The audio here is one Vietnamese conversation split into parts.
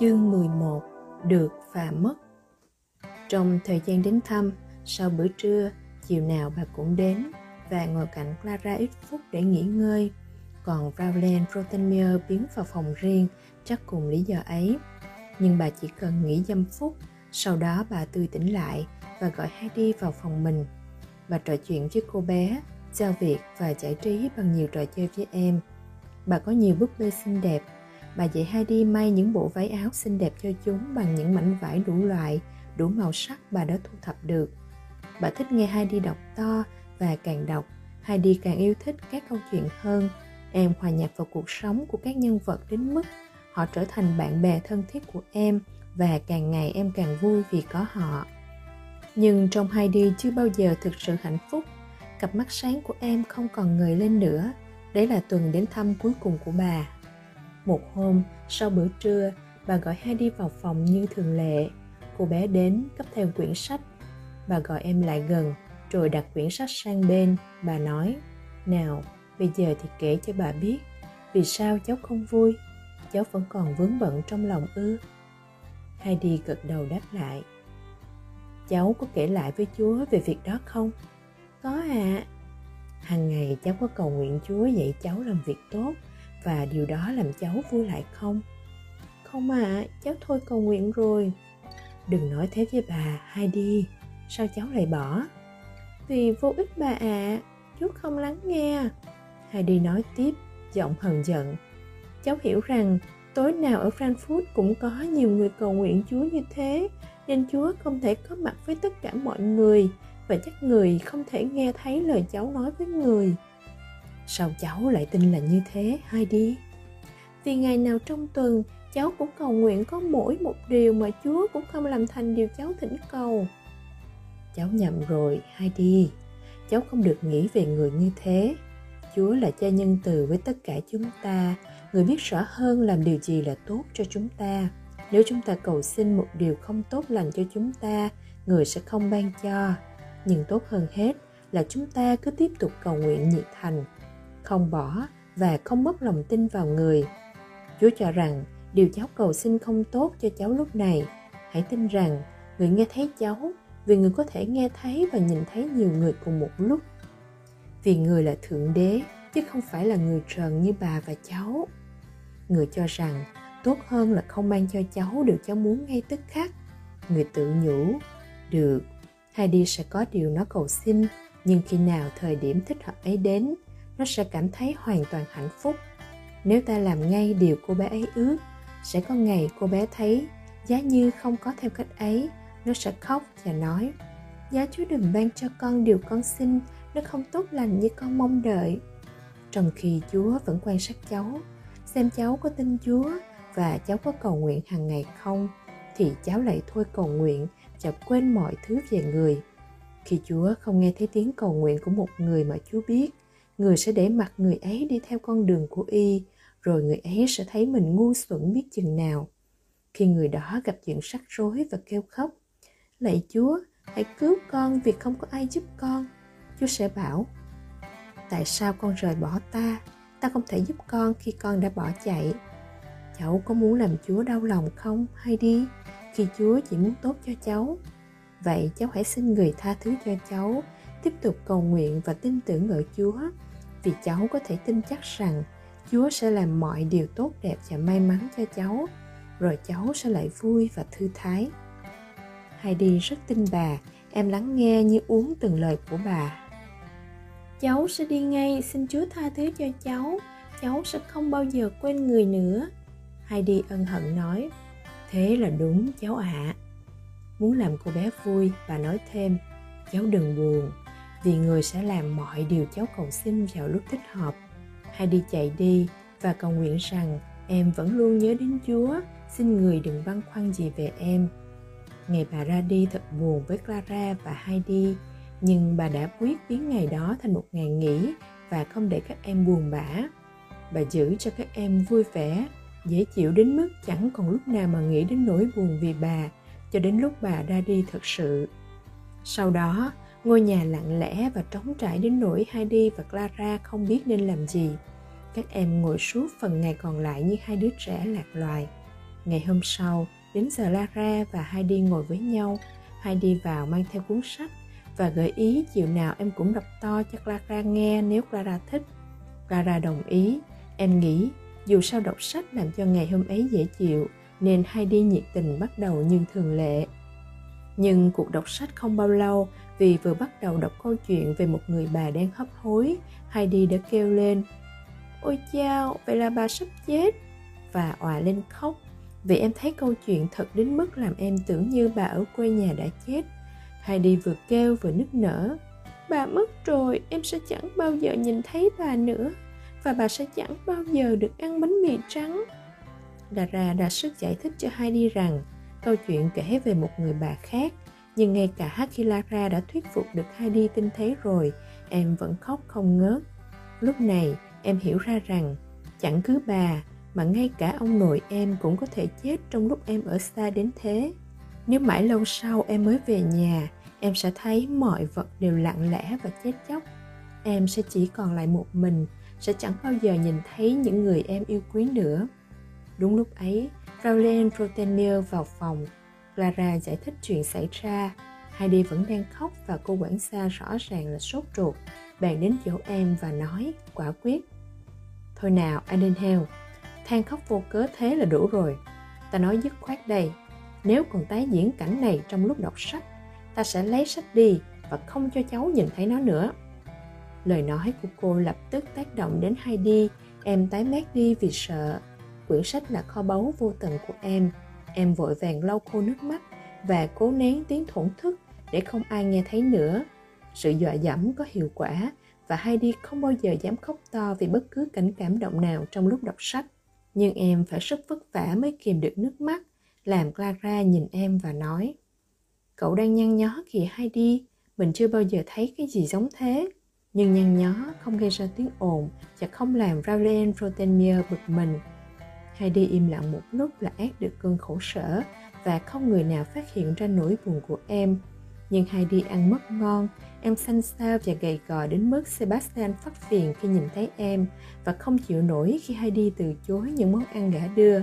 Chương 11 Được và mất Trong thời gian đến thăm, sau bữa trưa, chiều nào bà cũng đến và ngồi cạnh Clara ít phút để nghỉ ngơi. Còn Rowland Rottenmeier biến vào phòng riêng chắc cùng lý do ấy. Nhưng bà chỉ cần nghỉ dăm phút, sau đó bà tươi tỉnh lại và gọi Heidi vào phòng mình. Bà trò chuyện với cô bé, giao việc và giải trí bằng nhiều trò chơi với em. Bà có nhiều búp bê xinh đẹp bà dạy Heidi may những bộ váy áo xinh đẹp cho chúng bằng những mảnh vải đủ loại, đủ màu sắc bà đã thu thập được. Bà thích nghe Heidi đọc to và càng đọc, Heidi càng yêu thích các câu chuyện hơn. Em hòa nhập vào cuộc sống của các nhân vật đến mức họ trở thành bạn bè thân thiết của em và càng ngày em càng vui vì có họ. Nhưng trong Heidi chưa bao giờ thực sự hạnh phúc. Cặp mắt sáng của em không còn ngời lên nữa. Đấy là tuần đến thăm cuối cùng của bà. Một hôm, sau bữa trưa, bà gọi Heidi vào phòng như thường lệ. Cô bé đến, cấp theo quyển sách. Bà gọi em lại gần, rồi đặt quyển sách sang bên. Bà nói, nào, bây giờ thì kể cho bà biết, vì sao cháu không vui? Cháu vẫn còn vướng bận trong lòng ư? Heidi gật đầu đáp lại. Cháu có kể lại với Chúa về việc đó không? Có ạ. À. Hàng ngày cháu có cầu nguyện Chúa dạy cháu làm việc tốt và điều đó làm cháu vui lại không? Không ạ à, cháu thôi cầu nguyện rồi. Đừng nói thế với bà hay đi. Sao cháu lại bỏ? Vì vô ích bà ạ à, chú không lắng nghe. Heidi nói tiếp giọng hờn giận. Cháu hiểu rằng tối nào ở Frankfurt cũng có nhiều người cầu nguyện Chúa như thế nên Chúa không thể có mặt với tất cả mọi người. Và chắc người không thể nghe thấy lời cháu nói với người. Sao cháu lại tin là như thế, Heidi? Vì ngày nào trong tuần, cháu cũng cầu nguyện có mỗi một điều mà Chúa cũng không làm thành điều cháu thỉnh cầu. Cháu nhầm rồi, Heidi. Cháu không được nghĩ về người như thế. Chúa là cha nhân từ với tất cả chúng ta, người biết rõ hơn làm điều gì là tốt cho chúng ta. Nếu chúng ta cầu xin một điều không tốt lành cho chúng ta, người sẽ không ban cho. Nhưng tốt hơn hết là chúng ta cứ tiếp tục cầu nguyện nhiệt thành không bỏ và không mất lòng tin vào người. Chúa cho rằng điều cháu cầu xin không tốt cho cháu lúc này. Hãy tin rằng người nghe thấy cháu vì người có thể nghe thấy và nhìn thấy nhiều người cùng một lúc. Vì người là Thượng Đế chứ không phải là người trần như bà và cháu. Người cho rằng tốt hơn là không mang cho cháu điều cháu muốn ngay tức khắc. Người tự nhủ, được, Heidi sẽ có điều nó cầu xin, nhưng khi nào thời điểm thích hợp ấy đến, nó sẽ cảm thấy hoàn toàn hạnh phúc. Nếu ta làm ngay điều cô bé ấy ước, sẽ có ngày cô bé thấy giá như không có theo cách ấy, nó sẽ khóc và nói, giá chúa đừng ban cho con điều con xin, nó không tốt lành như con mong đợi. Trong khi chúa vẫn quan sát cháu, xem cháu có tin chúa và cháu có cầu nguyện hàng ngày không, thì cháu lại thôi cầu nguyện và quên mọi thứ về người. Khi chúa không nghe thấy tiếng cầu nguyện của một người mà chúa biết người sẽ để mặc người ấy đi theo con đường của y, rồi người ấy sẽ thấy mình ngu xuẩn biết chừng nào. Khi người đó gặp chuyện rắc rối và kêu khóc, lạy chúa, hãy cứu con vì không có ai giúp con. Chúa sẽ bảo, tại sao con rời bỏ ta? Ta không thể giúp con khi con đã bỏ chạy. Cháu có muốn làm chúa đau lòng không? Hay đi, khi chúa chỉ muốn tốt cho cháu. Vậy cháu hãy xin người tha thứ cho cháu, tiếp tục cầu nguyện và tin tưởng ở chúa vì cháu có thể tin chắc rằng Chúa sẽ làm mọi điều tốt đẹp và may mắn cho cháu, rồi cháu sẽ lại vui và thư thái. Heidi rất tin bà, em lắng nghe như uống từng lời của bà. Cháu sẽ đi ngay, xin Chúa tha thứ cho cháu, cháu sẽ không bao giờ quên người nữa. Heidi ân hận nói, thế là đúng cháu ạ. À. Muốn làm cô bé vui, bà nói thêm, cháu đừng buồn, vì người sẽ làm mọi điều cháu cầu xin vào lúc thích hợp. Hãy đi chạy đi và cầu nguyện rằng em vẫn luôn nhớ đến chúa. Xin người đừng băn khoăn gì về em. Ngày bà ra đi thật buồn với clara và heidi nhưng bà đã quyết biến ngày đó thành một ngày nghỉ và không để các em buồn bã. Bà giữ cho các em vui vẻ, dễ chịu đến mức chẳng còn lúc nào mà nghĩ đến nỗi buồn vì bà cho đến lúc bà ra đi thật sự. Sau đó Ngôi nhà lặng lẽ và trống trải đến nỗi Heidi và Clara không biết nên làm gì. Các em ngồi suốt phần ngày còn lại như hai đứa trẻ lạc loài. Ngày hôm sau, đến giờ Lara và Heidi ngồi với nhau. Heidi vào mang theo cuốn sách và gợi ý chiều nào em cũng đọc to cho Clara nghe nếu Clara thích. Clara đồng ý. Em nghĩ dù sao đọc sách làm cho ngày hôm ấy dễ chịu nên Heidi nhiệt tình bắt đầu như thường lệ. Nhưng cuộc đọc sách không bao lâu vì vừa bắt đầu đọc câu chuyện về một người bà đang hấp hối, Heidi đã kêu lên Ôi chao, vậy là bà sắp chết và òa lên khóc vì em thấy câu chuyện thật đến mức làm em tưởng như bà ở quê nhà đã chết. Heidi vừa kêu vừa nức nở. Bà mất rồi, em sẽ chẳng bao giờ nhìn thấy bà nữa và bà sẽ chẳng bao giờ được ăn bánh mì trắng. Dara đã sức giải thích cho Heidi rằng câu chuyện kể về một người bà khác nhưng ngay cả Hakilara đã thuyết phục được Heidi tin thế rồi, em vẫn khóc không ngớt. Lúc này, em hiểu ra rằng chẳng cứ bà mà ngay cả ông nội em cũng có thể chết trong lúc em ở xa đến thế. Nếu mãi lâu sau em mới về nhà, em sẽ thấy mọi vật đều lặng lẽ và chết chóc. Em sẽ chỉ còn lại một mình, sẽ chẳng bao giờ nhìn thấy những người em yêu quý nữa. Đúng lúc ấy, Rowland Protenier vào phòng. Clara giải thích chuyện xảy ra. Heidi vẫn đang khóc và cô quản gia rõ ràng là sốt ruột. Bạn đến chỗ em và nói quả quyết. Thôi nào, Adenhel, than khóc vô cớ thế là đủ rồi. Ta nói dứt khoát đây, nếu còn tái diễn cảnh này trong lúc đọc sách, ta sẽ lấy sách đi và không cho cháu nhìn thấy nó nữa. Lời nói của cô lập tức tác động đến Heidi, em tái mét đi vì sợ. Quyển sách là kho báu vô tận của em. Em vội vàng lau khô nước mắt và cố nén tiếng thổn thức để không ai nghe thấy nữa. Sự dọa dẫm có hiệu quả và Heidi không bao giờ dám khóc to vì bất cứ cảnh cảm động nào trong lúc đọc sách. Nhưng em phải rất vất vả mới kìm được nước mắt, làm Clara nhìn em và nói Cậu đang nhăn nhó kìa Heidi, mình chưa bao giờ thấy cái gì giống thế. Nhưng nhăn nhó không gây ra tiếng ồn và không làm Rowland Rotenier bực mình. Heidi im lặng một lúc là ác được cơn khổ sở và không người nào phát hiện ra nỗi buồn của em. Nhưng Heidi ăn mất ngon Em xanh xao và gầy gò đến mức Sebastian phát phiền khi nhìn thấy em và không chịu nổi khi Heidi từ chối những món ăn gã đưa.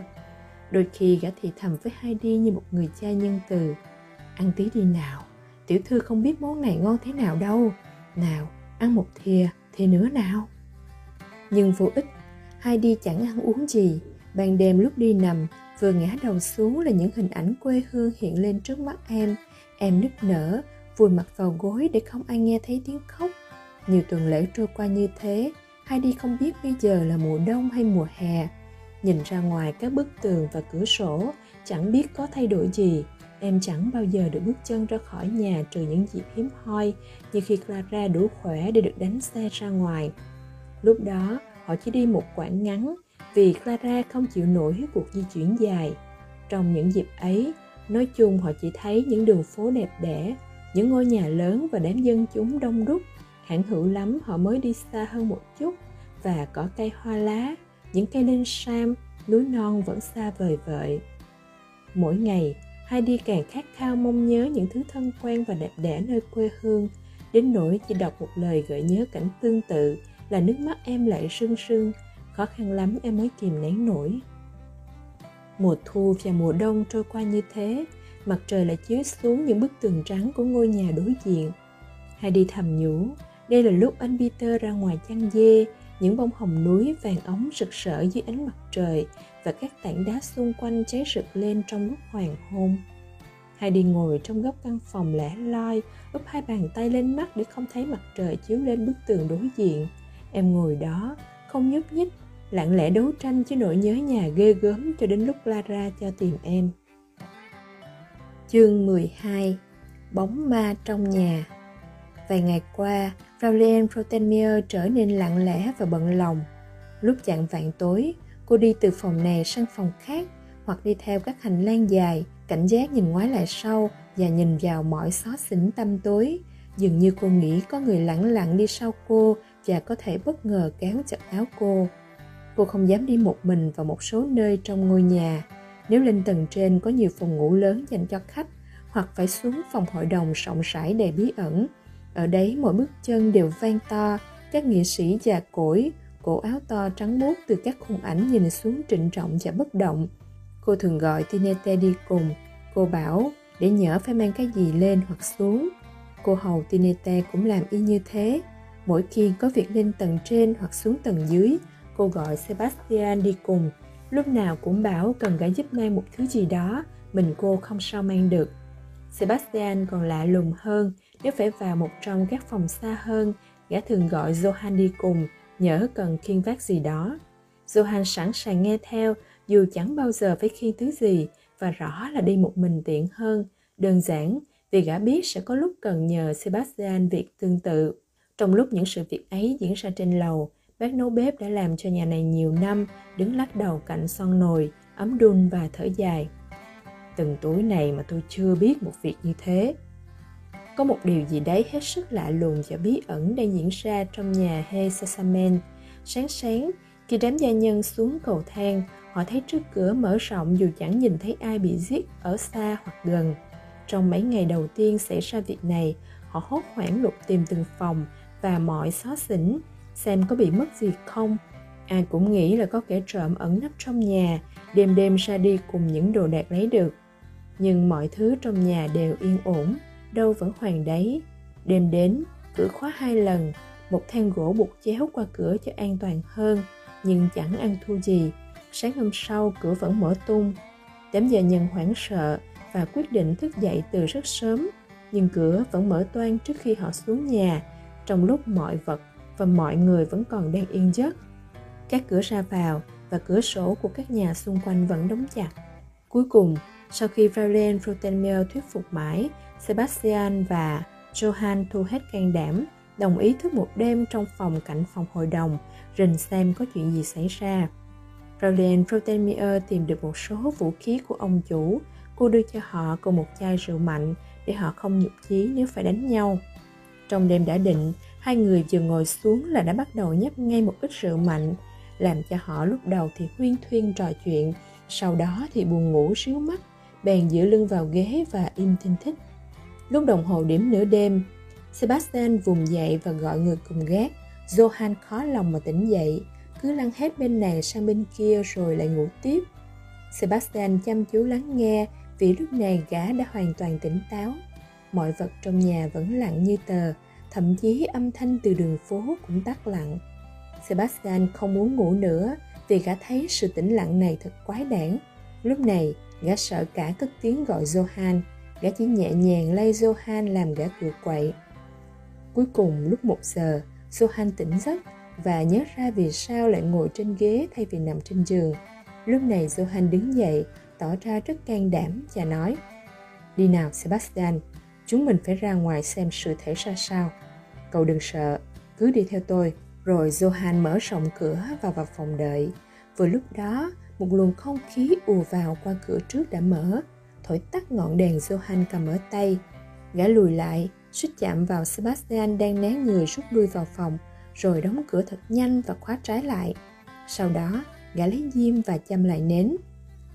Đôi khi gã thì thầm với Heidi như một người cha nhân từ. Ăn tí đi nào, tiểu thư không biết món này ngon thế nào đâu. Nào, ăn một thìa, thìa nữa nào. Nhưng vô ích, Heidi chẳng ăn uống gì. Ban đêm lúc đi nằm, vừa ngã đầu xuống là những hình ảnh quê hương hiện lên trước mắt em. Em nức nở, vùi mặt vào gối để không ai nghe thấy tiếng khóc. Nhiều tuần lễ trôi qua như thế, hay đi không biết bây giờ là mùa đông hay mùa hè. Nhìn ra ngoài các bức tường và cửa sổ, chẳng biết có thay đổi gì. Em chẳng bao giờ được bước chân ra khỏi nhà trừ những dịp hiếm hoi như khi Clara đủ khỏe để được đánh xe ra ngoài. Lúc đó, họ chỉ đi một quãng ngắn vì Clara không chịu nổi cuộc di chuyển dài. Trong những dịp ấy, nói chung họ chỉ thấy những đường phố đẹp đẽ, những ngôi nhà lớn và đám dân chúng đông đúc. Hẳn hữu lắm họ mới đi xa hơn một chút và có cây hoa lá những cây linh sam núi non vẫn xa vời vợi. Mỗi ngày Heidi càng khát khao mong nhớ những thứ thân quen và đẹp đẽ nơi quê hương. Đến nỗi chỉ đọc một lời gợi nhớ cảnh tương tự là nước mắt em lại sưng sưng khó khăn lắm em mới kìm nén nổi mùa thu và mùa đông trôi qua như thế mặt trời lại chiếu xuống những bức tường trắng của ngôi nhà đối diện. Heidi thầm nhủ, đây là lúc anh Peter ra ngoài chăn dê, những bông hồng núi vàng ống rực rỡ dưới ánh mặt trời và các tảng đá xung quanh cháy rực lên trong lúc hoàng hôn. Heidi ngồi trong góc căn phòng lẻ loi, úp hai bàn tay lên mắt để không thấy mặt trời chiếu lên bức tường đối diện. Em ngồi đó, không nhúc nhích, lặng lẽ đấu tranh với nỗi nhớ nhà ghê gớm cho đến lúc Lara cho tìm em. Chương 12 Bóng ma trong nhà Vài ngày qua, Raulien Protenmier trở nên lặng lẽ và bận lòng. Lúc chạng vạn tối, cô đi từ phòng này sang phòng khác hoặc đi theo các hành lang dài, cảnh giác nhìn ngoái lại sau và nhìn vào mọi xó xỉnh tâm tối. Dường như cô nghĩ có người lặng lặng đi sau cô và có thể bất ngờ kéo chặt áo cô. Cô không dám đi một mình vào một số nơi trong ngôi nhà, nếu lên tầng trên có nhiều phòng ngủ lớn dành cho khách hoặc phải xuống phòng hội đồng rộng rãi đầy bí ẩn. Ở đấy mỗi bước chân đều vang to, các nghệ sĩ già cỗi, cổ áo to trắng muốt từ các khung ảnh nhìn xuống trịnh trọng và bất động. Cô thường gọi Tinete đi cùng. Cô bảo để nhỡ phải mang cái gì lên hoặc xuống. Cô hầu Tinete cũng làm y như thế. Mỗi khi có việc lên tầng trên hoặc xuống tầng dưới, cô gọi Sebastian đi cùng. Lúc nào cũng bảo cần gã giúp mang một thứ gì đó, mình cô không sao mang được. Sebastian còn lạ lùng hơn, nếu phải vào một trong các phòng xa hơn, gã thường gọi Johan đi cùng, nhớ cần khiêng vác gì đó. Johan sẵn sàng nghe theo, dù chẳng bao giờ phải khiêng thứ gì, và rõ là đi một mình tiện hơn, đơn giản vì gã biết sẽ có lúc cần nhờ Sebastian việc tương tự. Trong lúc những sự việc ấy diễn ra trên lầu, bác nấu bếp đã làm cho nhà này nhiều năm, đứng lắc đầu cạnh son nồi, ấm đun và thở dài. Từng tuổi này mà tôi chưa biết một việc như thế. Có một điều gì đấy hết sức lạ lùng và bí ẩn đang diễn ra trong nhà He Sasamen. Sáng sáng, khi đám gia nhân xuống cầu thang, họ thấy trước cửa mở rộng dù chẳng nhìn thấy ai bị giết ở xa hoặc gần. Trong mấy ngày đầu tiên xảy ra việc này, họ hốt hoảng lục tìm từng phòng và mọi xó xỉnh, xem có bị mất gì không. Ai cũng nghĩ là có kẻ trộm ẩn nấp trong nhà, đêm đêm ra đi cùng những đồ đạc lấy được. Nhưng mọi thứ trong nhà đều yên ổn, đâu vẫn hoàng đấy. Đêm đến, cửa khóa hai lần, một thang gỗ buộc chéo qua cửa cho an toàn hơn, nhưng chẳng ăn thua gì. Sáng hôm sau, cửa vẫn mở tung. Đám giờ nhân hoảng sợ và quyết định thức dậy từ rất sớm, nhưng cửa vẫn mở toang trước khi họ xuống nhà, trong lúc mọi vật và mọi người vẫn còn đang yên giấc. Các cửa ra vào và cửa sổ của các nhà xung quanh vẫn đóng chặt. Cuối cùng, sau khi Valen Frotenmel thuyết phục mãi, Sebastian và Johan thu hết can đảm, đồng ý thức một đêm trong phòng cạnh phòng hội đồng, rình xem có chuyện gì xảy ra. Valen Frotenmel tìm được một số vũ khí của ông chủ, cô đưa cho họ cùng một chai rượu mạnh để họ không nhục chí nếu phải đánh nhau. Trong đêm đã định, hai người vừa ngồi xuống là đã bắt đầu nhấp ngay một ít rượu mạnh, làm cho họ lúc đầu thì huyên thuyên trò chuyện, sau đó thì buồn ngủ xíu mắt, bèn dựa lưng vào ghế và im thinh thích. Lúc đồng hồ điểm nửa đêm, Sebastian vùng dậy và gọi người cùng gác. Johan khó lòng mà tỉnh dậy, cứ lăn hết bên này sang bên kia rồi lại ngủ tiếp. Sebastian chăm chú lắng nghe vì lúc này gã đã hoàn toàn tỉnh táo. Mọi vật trong nhà vẫn lặng như tờ, thậm chí âm thanh từ đường phố cũng tắt lặng. Sebastian không muốn ngủ nữa vì gã thấy sự tĩnh lặng này thật quái đản. Lúc này, gã sợ cả cất tiếng gọi Johan, gã chỉ nhẹ nhàng lay Johan làm gã cựa quậy. Cuối cùng lúc một giờ, Johan tỉnh giấc và nhớ ra vì sao lại ngồi trên ghế thay vì nằm trên giường. Lúc này Johan đứng dậy, tỏ ra rất can đảm và nói Đi nào Sebastian, chúng mình phải ra ngoài xem sự thể ra sao. Cậu đừng sợ, cứ đi theo tôi. Rồi Johan mở rộng cửa và vào phòng đợi. Vừa lúc đó, một luồng không khí ùa vào qua cửa trước đã mở, thổi tắt ngọn đèn Johan cầm ở tay. Gã lùi lại, suýt chạm vào Sebastian đang né người rút lui vào phòng, rồi đóng cửa thật nhanh và khóa trái lại. Sau đó, gã lấy diêm và châm lại nến.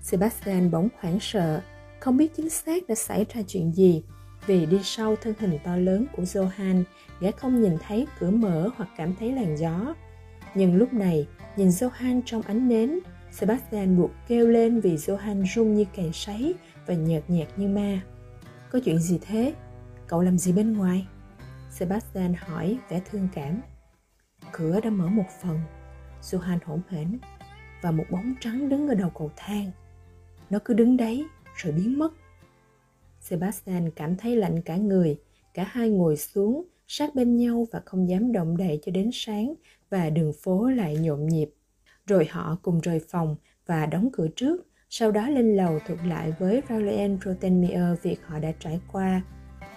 Sebastian bỗng hoảng sợ, không biết chính xác đã xảy ra chuyện gì. Vì đi sau thân hình to lớn của Johan, gã không nhìn thấy cửa mở hoặc cảm thấy làn gió. Nhưng lúc này, nhìn Johan trong ánh nến, Sebastian buộc kêu lên vì Johan rung như cày sấy và nhợt nhạt như ma. Có chuyện gì thế? Cậu làm gì bên ngoài? Sebastian hỏi vẻ thương cảm. Cửa đã mở một phần, Johan hỗn hển và một bóng trắng đứng ở đầu cầu thang. Nó cứ đứng đấy rồi biến mất. Sebastian cảm thấy lạnh cả người, cả hai ngồi xuống sát bên nhau và không dám động đậy cho đến sáng và đường phố lại nhộn nhịp. Rồi họ cùng rời phòng và đóng cửa trước, sau đó lên lầu thuật lại với Raulian Rotenmeier việc họ đã trải qua.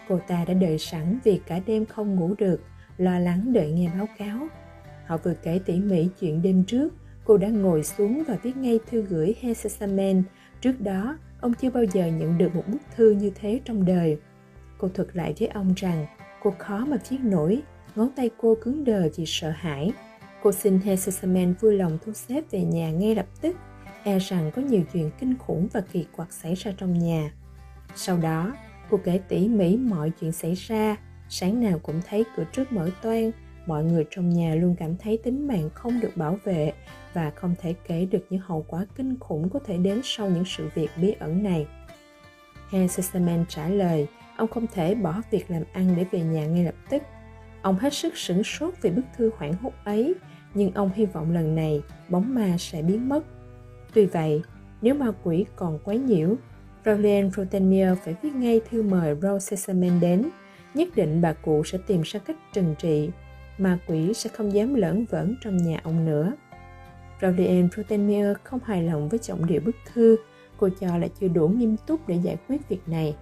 Cô ta đã đợi sẵn vì cả đêm không ngủ được, lo lắng đợi nghe báo cáo. Họ vừa kể tỉ mỉ chuyện đêm trước, cô đã ngồi xuống và viết ngay thư gửi Hesesamen. Trước đó, ông chưa bao giờ nhận được một bức thư như thế trong đời. Cô thuật lại với ông rằng cô khó mà viết nổi, ngón tay cô cứng đờ vì sợ hãi. Cô xin Hesesamen vui lòng thu xếp về nhà ngay lập tức, e rằng có nhiều chuyện kinh khủng và kỳ quặc xảy ra trong nhà. Sau đó, cô kể tỉ mỉ mọi chuyện xảy ra, sáng nào cũng thấy cửa trước mở toang, mọi người trong nhà luôn cảm thấy tính mạng không được bảo vệ và không thể kể được những hậu quả kinh khủng có thể đến sau những sự việc bí ẩn này. Hansesamen trả lời, ông không thể bỏ việc làm ăn để về nhà ngay lập tức. Ông hết sức sửng sốt vì bức thư hoảng hốt ấy, nhưng ông hy vọng lần này bóng ma sẽ biến mất. Tuy vậy, nếu ma quỷ còn quấy nhiễu, Rowland Rottenmeier phải viết ngay thư mời Rosesamen đến. Nhất định bà cụ sẽ tìm ra cách trừng trị. Ma quỷ sẽ không dám lẫn vẩn trong nhà ông nữa. Rowland Rottenmeier không hài lòng với trọng điệu bức thư. Cô cho là chưa đủ nghiêm túc để giải quyết việc này.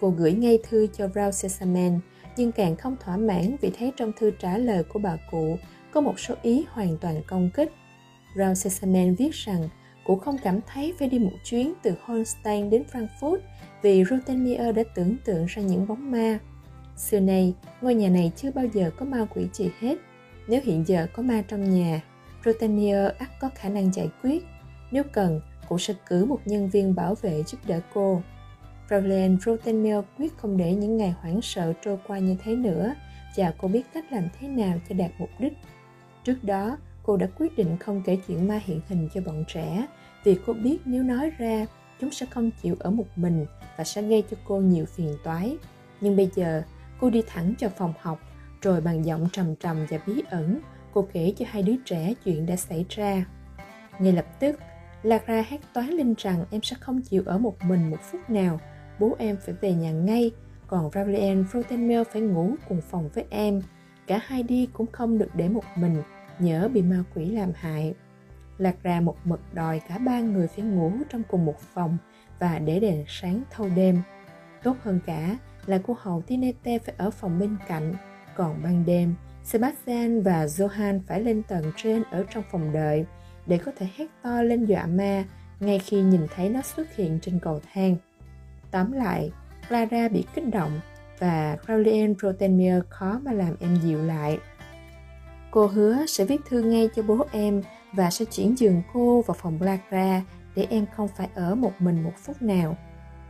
Cô gửi ngay thư cho Rosesamen, nhưng càng không thỏa mãn vì thấy trong thư trả lời của bà cụ có một số ý hoàn toàn công kích. Rosesamen viết rằng Cụ không cảm thấy phải đi một chuyến từ Holstein đến Frankfurt vì Rottenmeier đã tưởng tượng ra những bóng ma. Xưa nay, ngôi nhà này chưa bao giờ có ma quỷ gì hết. Nếu hiện giờ có ma trong nhà, Rottenmeier ắt có khả năng giải quyết. Nếu cần, cụ sẽ cử một nhân viên bảo vệ giúp đỡ cô. Roland Rottenmeier quyết không để những ngày hoảng sợ trôi qua như thế nữa. Và cô biết cách làm thế nào cho đạt mục đích. Trước đó, cô đã quyết định không kể chuyện ma hiện hình cho bọn trẻ. Vì cô biết nếu nói ra chúng sẽ không chịu ở một mình và sẽ gây cho cô nhiều phiền toái. Nhưng bây giờ cô đi thẳng cho phòng học rồi bằng giọng trầm trầm và bí ẩn cô kể cho hai đứa trẻ chuyện đã xảy ra. Ngay lập tức lạc ra hét toán lên rằng em sẽ không chịu ở một mình một phút nào bố em phải về nhà ngay, còn Ravlian Frotenmel phải ngủ cùng phòng với em. Cả hai đi cũng không được để một mình nhớ bị ma quỷ làm hại. Lạc ra một mực đòi cả ba người phải ngủ trong cùng một phòng và để đèn sáng thâu đêm. Tốt hơn cả là cô hầu Tinete phải ở phòng bên cạnh. Còn ban đêm, Sebastian và Johan phải lên tầng trên ở trong phòng đợi để có thể hét to lên dọa ma ngay khi nhìn thấy nó xuất hiện trên cầu thang. Tóm lại, Clara bị kích động và Claudien Rottenmeier khó mà làm em dịu lại. Cô hứa sẽ viết thư ngay cho bố em và sẽ chuyển giường cô vào phòng Clara để em không phải ở một mình một phút nào.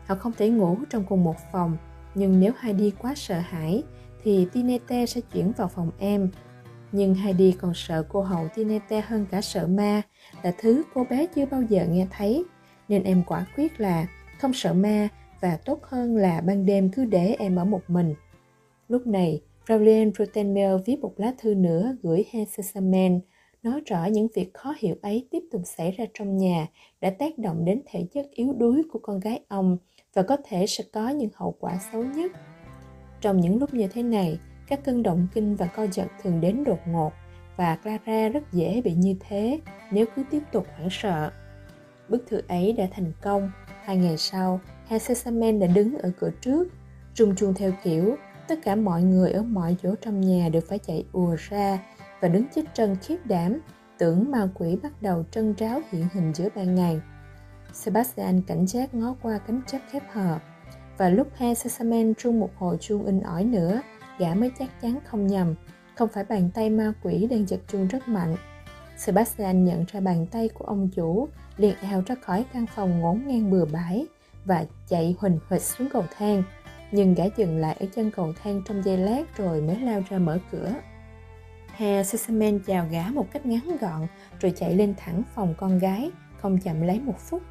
Họ không thể ngủ trong cùng một phòng, nhưng nếu Heidi quá sợ hãi thì Tinete sẽ chuyển vào phòng em. Nhưng Heidi còn sợ cô hậu Tinete hơn cả sợ ma, là thứ cô bé chưa bao giờ nghe thấy. Nên em quả quyết là không sợ ma và tốt hơn là ban đêm cứ để em ở một mình. Lúc này, Fraulein Rottenmeier viết một lá thư nữa gửi Hensesamen, nói rõ những việc khó hiểu ấy tiếp tục xảy ra trong nhà đã tác động đến thể chất yếu đuối của con gái ông và có thể sẽ có những hậu quả xấu nhất. Trong những lúc như thế này, các cơn động kinh và co giật thường đến đột ngột và Clara rất dễ bị như thế nếu cứ tiếp tục hoảng sợ. Bức thư ấy đã thành công. Hai ngày sau, Hensesamen đã đứng ở cửa trước, rung chuông theo kiểu tất cả mọi người ở mọi chỗ trong nhà đều phải chạy ùa ra và đứng chết chân khiếp đảm tưởng ma quỷ bắt đầu trân tráo hiện hình giữa ban ngày. Sebastian cảnh giác ngó qua cánh chấp khép hờ. Và lúc hai Sesamen trung một hồi chuông in ỏi nữa gã mới chắc chắn không nhầm không phải bàn tay ma quỷ đang giật chuông rất mạnh. Sebastian nhận ra bàn tay của ông chủ liền ào ra khỏi căn phòng ngổn ngang bừa bãi và chạy huỳnh huỵch xuống cầu thang nhưng gã dừng lại ở chân cầu thang trong giây lát rồi mới lao ra mở cửa. Hà Sesamen chào gã một cách ngắn gọn rồi chạy lên thẳng phòng con gái, không chậm lấy một phút.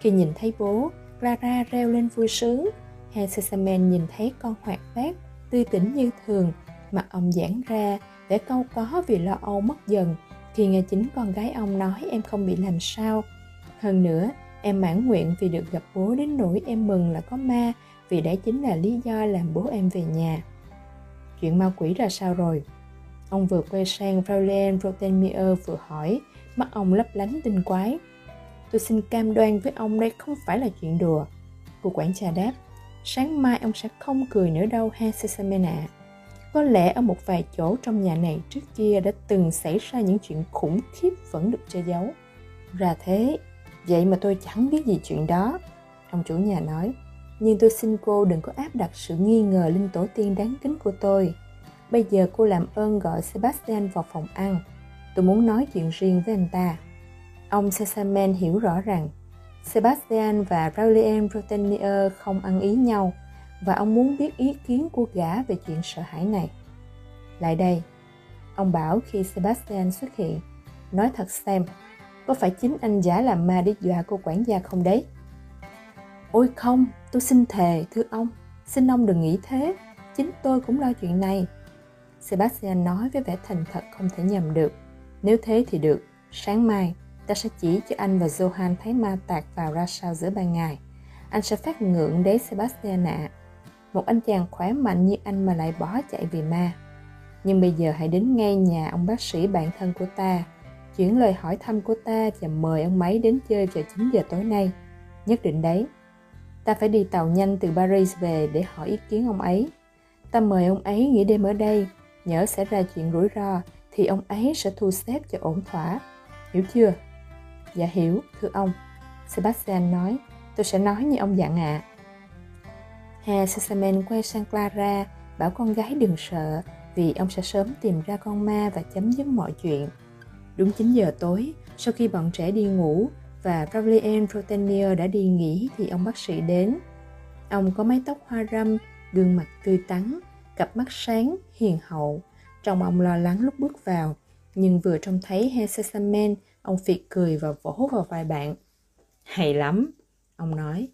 Khi nhìn thấy bố, Clara reo lên vui sướng. Hà Sesamen nhìn thấy con hoạt bát, tươi tỉnh như thường, mà ông giãn ra, vẻ câu có vì lo âu mất dần khi nghe chính con gái ông nói em không bị làm sao. Hơn nữa, em mãn nguyện vì được gặp bố đến nỗi em mừng là có ma vì đấy chính là lý do làm bố em về nhà. Chuyện ma quỷ ra sao rồi? Ông vừa quay sang Fraulein Rotenmeier vừa hỏi, mắt ông lấp lánh tinh quái. Tôi xin cam đoan với ông đây không phải là chuyện đùa. Cô quản trà đáp, sáng mai ông sẽ không cười nữa đâu ha Sesamena. Có lẽ ở một vài chỗ trong nhà này trước kia đã từng xảy ra những chuyện khủng khiếp vẫn được che giấu. Ra thế, vậy mà tôi chẳng biết gì chuyện đó. Ông chủ nhà nói, nhưng tôi xin cô đừng có áp đặt sự nghi ngờ linh tổ tiên đáng kính của tôi. Bây giờ cô làm ơn gọi Sebastian vào phòng ăn. Tôi muốn nói chuyện riêng với anh ta. Ông Sesamen hiểu rõ rằng Sebastian và Raulien Rotenier không ăn ý nhau và ông muốn biết ý kiến của gã về chuyện sợ hãi này. Lại đây, Ông bảo khi Sebastian xuất hiện, nói thật xem, có phải chính anh giả làm ma để dọa cô quản gia không đấy? Ôi không, tôi xin thề, thưa ông, xin ông đừng nghĩ thế, chính tôi cũng lo chuyện này. Sebastian nói với vẻ thành thật không thể nhầm được. Nếu thế thì được, sáng mai ta sẽ chỉ cho anh và Johan thấy ma tạc vào ra sao giữa ban ngày. Anh sẽ phát ngượng đấy Sebastian ạ. À. Một anh chàng khỏe mạnh như anh mà lại bỏ chạy vì ma. Nhưng bây giờ hãy đến ngay nhà ông bác sĩ bạn thân của ta, chuyển lời hỏi thăm của ta và mời ông ấy đến chơi vào 9 giờ tối nay. Nhất định đấy. Ta phải đi tàu nhanh từ Paris về để hỏi ý kiến ông ấy. Ta mời ông ấy nghỉ đêm ở đây, nhớ xảy ra chuyện rủi ro thì ông ấy sẽ thu xếp cho ổn thỏa. Hiểu chưa? Dạ hiểu, thưa ông. Sebastian nói, tôi sẽ nói như ông dặn ạ. À. Hà Sesamen quay sang Clara, bảo con gái đừng sợ, vì ông sẽ sớm tìm ra con ma và chấm dứt mọi chuyện. Đúng 9 giờ tối, sau khi bọn trẻ đi ngủ và Gabriel Protenier đã đi nghỉ thì ông bác sĩ đến. Ông có mái tóc hoa râm, gương mặt tươi tắn, cặp mắt sáng, hiền hậu. Trong ông lo lắng lúc bước vào, nhưng vừa trông thấy Hesesamen, ông phịt cười và vỗ vào vai bạn. Hay lắm, ông nói.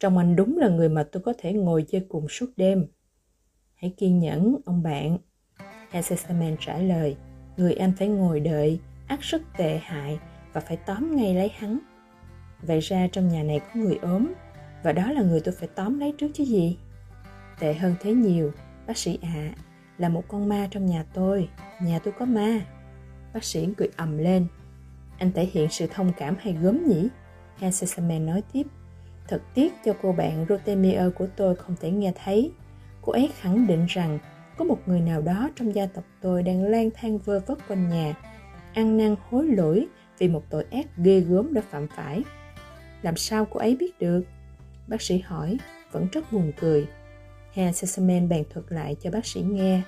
Trong anh đúng là người mà tôi có thể ngồi chơi cùng suốt đêm. Hãy kiên nhẫn, ông bạn. Hesesamen trả lời, người anh phải ngồi đợi, ác rất tệ hại và phải tóm ngay lấy hắn. Vậy ra trong nhà này có người ốm, và đó là người tôi phải tóm lấy trước chứ gì. Tệ hơn thế nhiều, bác sĩ ạ, à, là một con ma trong nhà tôi, nhà tôi có ma. Bác sĩ cười ầm lên. Anh thể hiện sự thông cảm hay gớm nhỉ? Hansesame nói tiếp. Thật tiếc cho cô bạn Rotemier của tôi không thể nghe thấy. Cô ấy khẳng định rằng có một người nào đó trong gia tộc tôi đang lang thang vơ vất quanh nhà, ăn năn hối lỗi vì một tội ác ghê gớm đã phạm phải. Làm sao cô ấy biết được? Bác sĩ hỏi, vẫn rất buồn cười. Hà Sesamen bàn thuật lại cho bác sĩ nghe.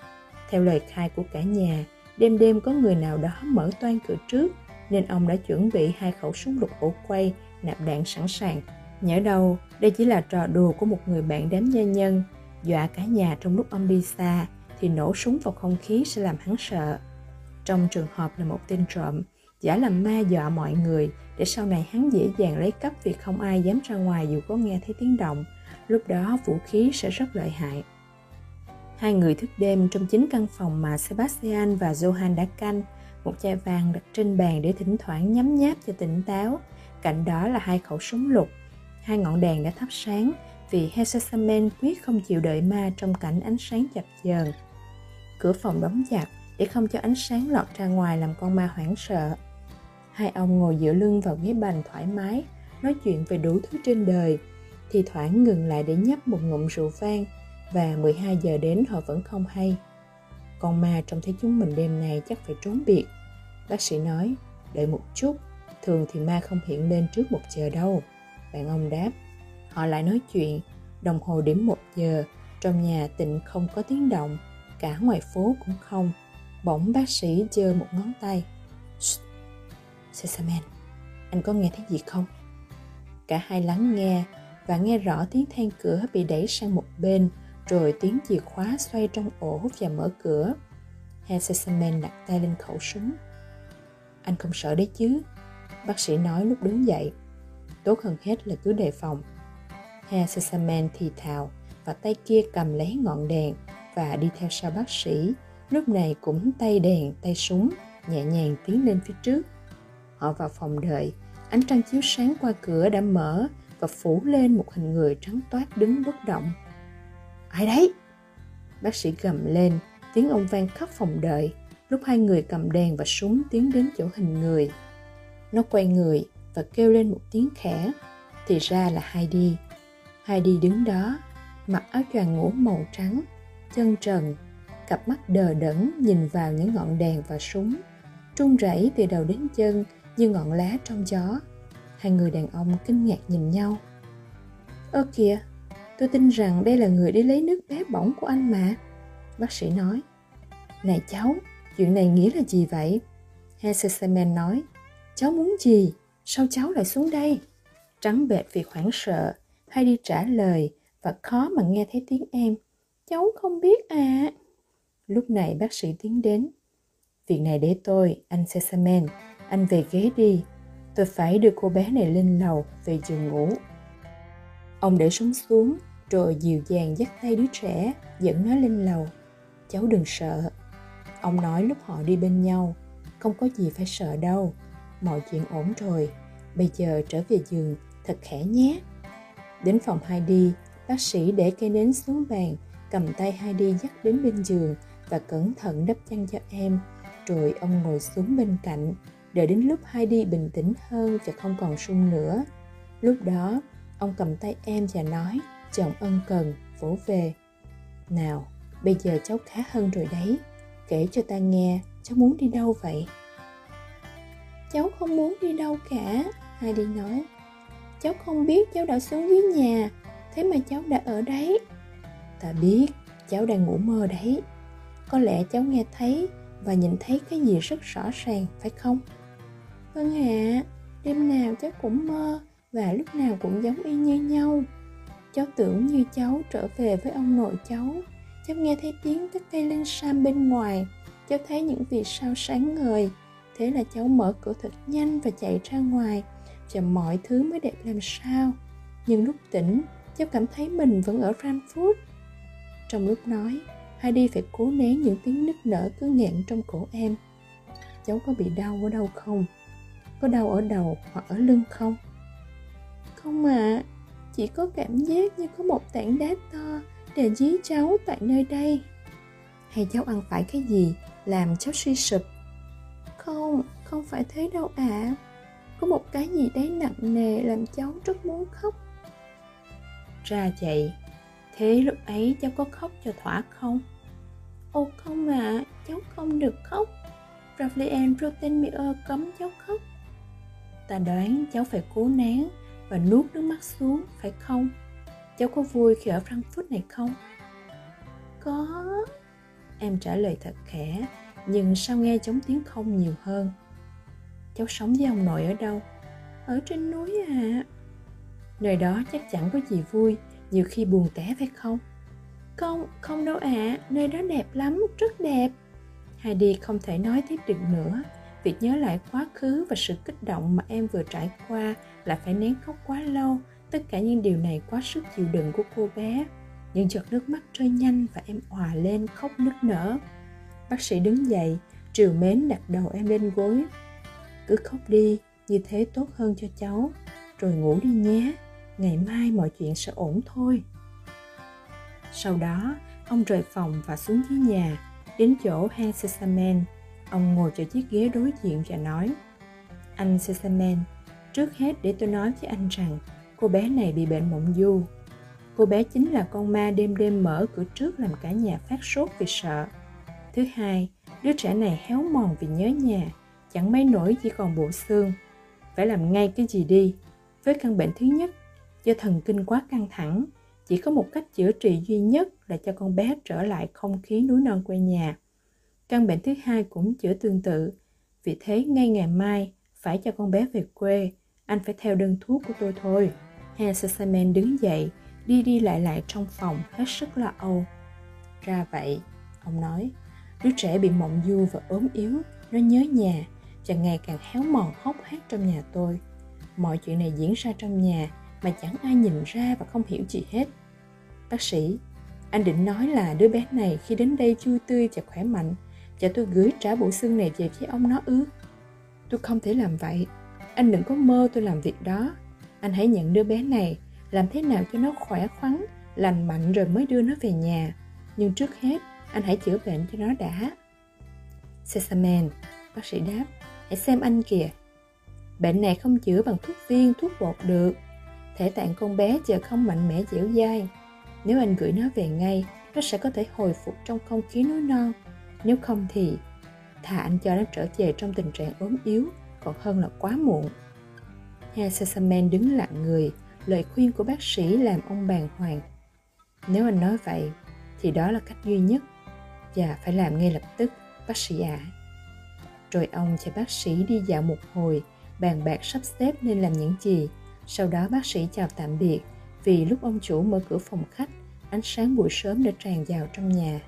Theo lời khai của cả nhà, đêm đêm có người nào đó mở toan cửa trước nên ông đã chuẩn bị hai khẩu súng lục ổ quay nạp đạn sẵn sàng. Nhớ đâu, đây chỉ là trò đùa của một người bạn đám gia nhân, dọa cả nhà trong lúc ông đi xa thì nổ súng vào không khí sẽ làm hắn sợ. Trong trường hợp là một tên trộm, giả làm ma dọa mọi người để sau này hắn dễ dàng lấy cắp vì không ai dám ra ngoài dù có nghe thấy tiếng động, lúc đó vũ khí sẽ rất lợi hại. Hai người thức đêm trong chính căn phòng mà Sebastian và Johan đã canh, một chai vàng đặt trên bàn để thỉnh thoảng nhấm nháp cho tỉnh táo. Cạnh đó là hai khẩu súng lục. Hai ngọn đèn đã thắp sáng vì Hesesamen quyết không chịu đợi ma trong cảnh ánh sáng chập chờn. Cửa phòng đóng chặt để không cho ánh sáng lọt ra ngoài làm con ma hoảng sợ. Hai ông ngồi dựa lưng vào ghế bành thoải mái, nói chuyện về đủ thứ trên đời. Thì thoảng ngừng lại để nhấp một ngụm rượu vang và 12 giờ đến họ vẫn không hay. Con ma trông thấy chúng mình đêm nay chắc phải trốn biệt. Bác sĩ nói, đợi một chút, thường thì ma không hiện lên trước một giờ đâu. Bạn ông đáp, họ lại nói chuyện, đồng hồ điểm một giờ, trong nhà tịnh không có tiếng động, cả ngoài phố cũng không. Bỗng bác sĩ giơ một ngón tay. Sesamen, anh có nghe thấy gì không? Cả hai lắng nghe và nghe rõ tiếng then cửa bị đẩy sang một bên rồi tiếng chìa khóa xoay trong ổ và mở cửa. Hesesamen đặt tay lên khẩu súng. Anh không sợ đấy chứ? Bác sĩ nói lúc đứng dậy. Tốt hơn hết là cứ đề phòng. Hesesamen thì thào và tay kia cầm lấy ngọn đèn và đi theo sau bác sĩ. Lúc này cũng tay đèn, tay súng, nhẹ nhàng tiến lên phía trước. Họ vào phòng đợi, ánh trăng chiếu sáng qua cửa đã mở và phủ lên một hình người trắng toát đứng bất động. Ai đấy? Bác sĩ gầm lên. Tiếng ông vang khắp phòng đợi. Lúc hai người cầm đèn và súng tiến đến chỗ hình người. Nó quay người và kêu lên một tiếng khẽ. Thì ra là hai đi hai đi đứng đó mặc áo choàng ngủ màu trắng chân trần cặp mắt đờ đẫn nhìn vào những ngọn đèn và súng trung rẩy từ đầu đến chân như ngọn lá trong gió hai người đàn ông kinh ngạc nhìn nhau ơ kìa Tôi tin rằng đây là người đi lấy nước bé bỏng của anh mà. Bác sĩ nói. Này cháu, chuyện này nghĩa là gì vậy? Hesesemen nói. Cháu muốn gì? Sao cháu lại xuống đây? Trắng bệch vì hoảng sợ, hay đi trả lời và khó mà nghe thấy tiếng em. Cháu không biết à. Lúc này bác sĩ tiến đến. Việc này để tôi, anh Sesamen. Anh về ghế đi. Tôi phải đưa cô bé này lên lầu về giường ngủ. Ông để súng xuống, rồi dịu dàng dắt tay đứa trẻ, dẫn nó lên lầu. Cháu đừng sợ. Ông nói lúc họ đi bên nhau, không có gì phải sợ đâu. Mọi chuyện ổn rồi, bây giờ trở về giường, thật khẽ nhé. Đến phòng Heidi, bác sĩ để cây nến xuống bàn, cầm tay Heidi dắt đến bên giường và cẩn thận đắp chăn cho em. Rồi ông ngồi xuống bên cạnh, đợi đến lúc Heidi bình tĩnh hơn và không còn sung nữa. Lúc đó, ông cầm tay em và nói, chồng ân cần, vỗ về. Nào, bây giờ cháu khá hơn rồi đấy. Kể cho ta nghe, cháu muốn đi đâu vậy? Cháu không muốn đi đâu cả, Heidi nói. Cháu không biết cháu đã xuống dưới nhà, thế mà cháu đã ở đấy. Ta biết, cháu đang ngủ mơ đấy. Có lẽ cháu nghe thấy và nhìn thấy cái gì rất rõ ràng, phải không? Vâng ạ, à, đêm nào cháu cũng mơ và lúc nào cũng giống y như nhau. Cháu tưởng như cháu trở về với ông nội cháu. Cháu nghe thấy tiếng các cây linh sam bên ngoài. Cháu thấy những vì sao sáng ngời. Thế là cháu mở cửa thật nhanh và chạy ra ngoài. Và mọi thứ mới đẹp làm sao. Nhưng lúc tỉnh, cháu cảm thấy mình vẫn ở Frankfurt. Trong lúc nói, Heidi phải cố nén những tiếng nức nở cứ nghẹn trong cổ em. Cháu có bị đau ở đâu không? Có đau ở đầu hoặc ở lưng không? Không ạ, à, chỉ có cảm giác như có một tảng đá to để dí cháu tại nơi đây. Hay cháu ăn phải cái gì làm cháu suy sụp? Không, không phải thế đâu ạ. À. Có một cái gì đấy nặng nề làm cháu rất muốn khóc. Ra vậy, thế lúc ấy cháu có khóc cho thỏa không? Ồ không ạ, à, cháu không được khóc. Ravlian Rottenmeier cấm cháu khóc. Ta đoán cháu phải cố nén và nuốt nước mắt xuống, phải không? Cháu có vui khi ở Frankfurt này không? Có. Em trả lời thật khẽ, nhưng sao nghe chống tiếng không nhiều hơn? Cháu sống với ông nội ở đâu? Ở trên núi à. Nơi đó chắc chẳng có gì vui, nhiều khi buồn té phải không? Không, không đâu ạ, à. nơi đó đẹp lắm, rất đẹp. Heidi không thể nói tiếp được nữa. Việc nhớ lại quá khứ và sự kích động mà em vừa trải qua là phải nén khóc quá lâu. Tất cả những điều này quá sức chịu đựng của cô bé. Những giọt nước mắt rơi nhanh và em òa lên khóc nức nở. Bác sĩ đứng dậy, triều mến đặt đầu em lên gối. Cứ khóc đi, như thế tốt hơn cho cháu. Rồi ngủ đi nhé, ngày mai mọi chuyện sẽ ổn thôi. Sau đó, ông rời phòng và xuống dưới nhà, đến chỗ Hans Sesamen. Ông ngồi cho chiếc ghế đối diện và nói, Anh Sesamen, trước hết để tôi nói với anh rằng cô bé này bị bệnh mộng du. Cô bé chính là con ma đêm đêm mở cửa trước làm cả nhà phát sốt vì sợ. Thứ hai, đứa trẻ này héo mòn vì nhớ nhà, chẳng mấy nổi chỉ còn bộ xương. Phải làm ngay cái gì đi. Với căn bệnh thứ nhất, do thần kinh quá căng thẳng, chỉ có một cách chữa trị duy nhất là cho con bé trở lại không khí núi non quê nhà. Căn bệnh thứ hai cũng chữa tương tự. Vì thế ngay ngày mai phải cho con bé về quê. Anh phải theo đơn thuốc của tôi thôi. Hans Simon đứng dậy, đi đi lại lại trong phòng hết sức lo âu. Ra vậy, ông nói, đứa trẻ bị mộng du và ốm yếu, nó nhớ nhà và ngày càng héo mòn hốc hác trong nhà tôi. Mọi chuyện này diễn ra trong nhà mà chẳng ai nhìn ra và không hiểu gì hết. Bác sĩ, anh định nói là đứa bé này khi đến đây vui tươi và khỏe mạnh và tôi gửi trả bộ xương này về phía ông nó ư? Tôi không thể làm vậy. Anh đừng có mơ tôi làm việc đó. Anh hãy nhận đứa bé này, làm thế nào cho nó khỏe khoắn, lành mạnh rồi mới đưa nó về nhà. Nhưng trước hết, anh hãy chữa bệnh cho nó đã. Sesamen, bác sĩ đáp, hãy xem anh kìa. Bệnh này không chữa bằng thuốc viên, thuốc bột được. Thể tạng con bé giờ không mạnh mẽ dẻo dai. Nếu anh gửi nó về ngay, nó sẽ có thể hồi phục trong không khí núi non. Nếu không thì thà anh cho nó trở về trong tình trạng ốm yếu còn hơn là quá muộn. Herr Sesamen đứng lặng người, lời khuyên của bác sĩ làm ông bàng hoàng. Nếu anh nói vậy, thì đó là cách duy nhất và phải làm ngay lập tức, bác sĩ ạ. À. Rồi ông cho bác sĩ đi dạo một hồi, bàn bạc sắp xếp nên làm những gì. Sau đó bác sĩ chào tạm biệt vì lúc ông chủ mở cửa phòng khách, ánh sáng buổi sớm đã tràn vào trong nhà.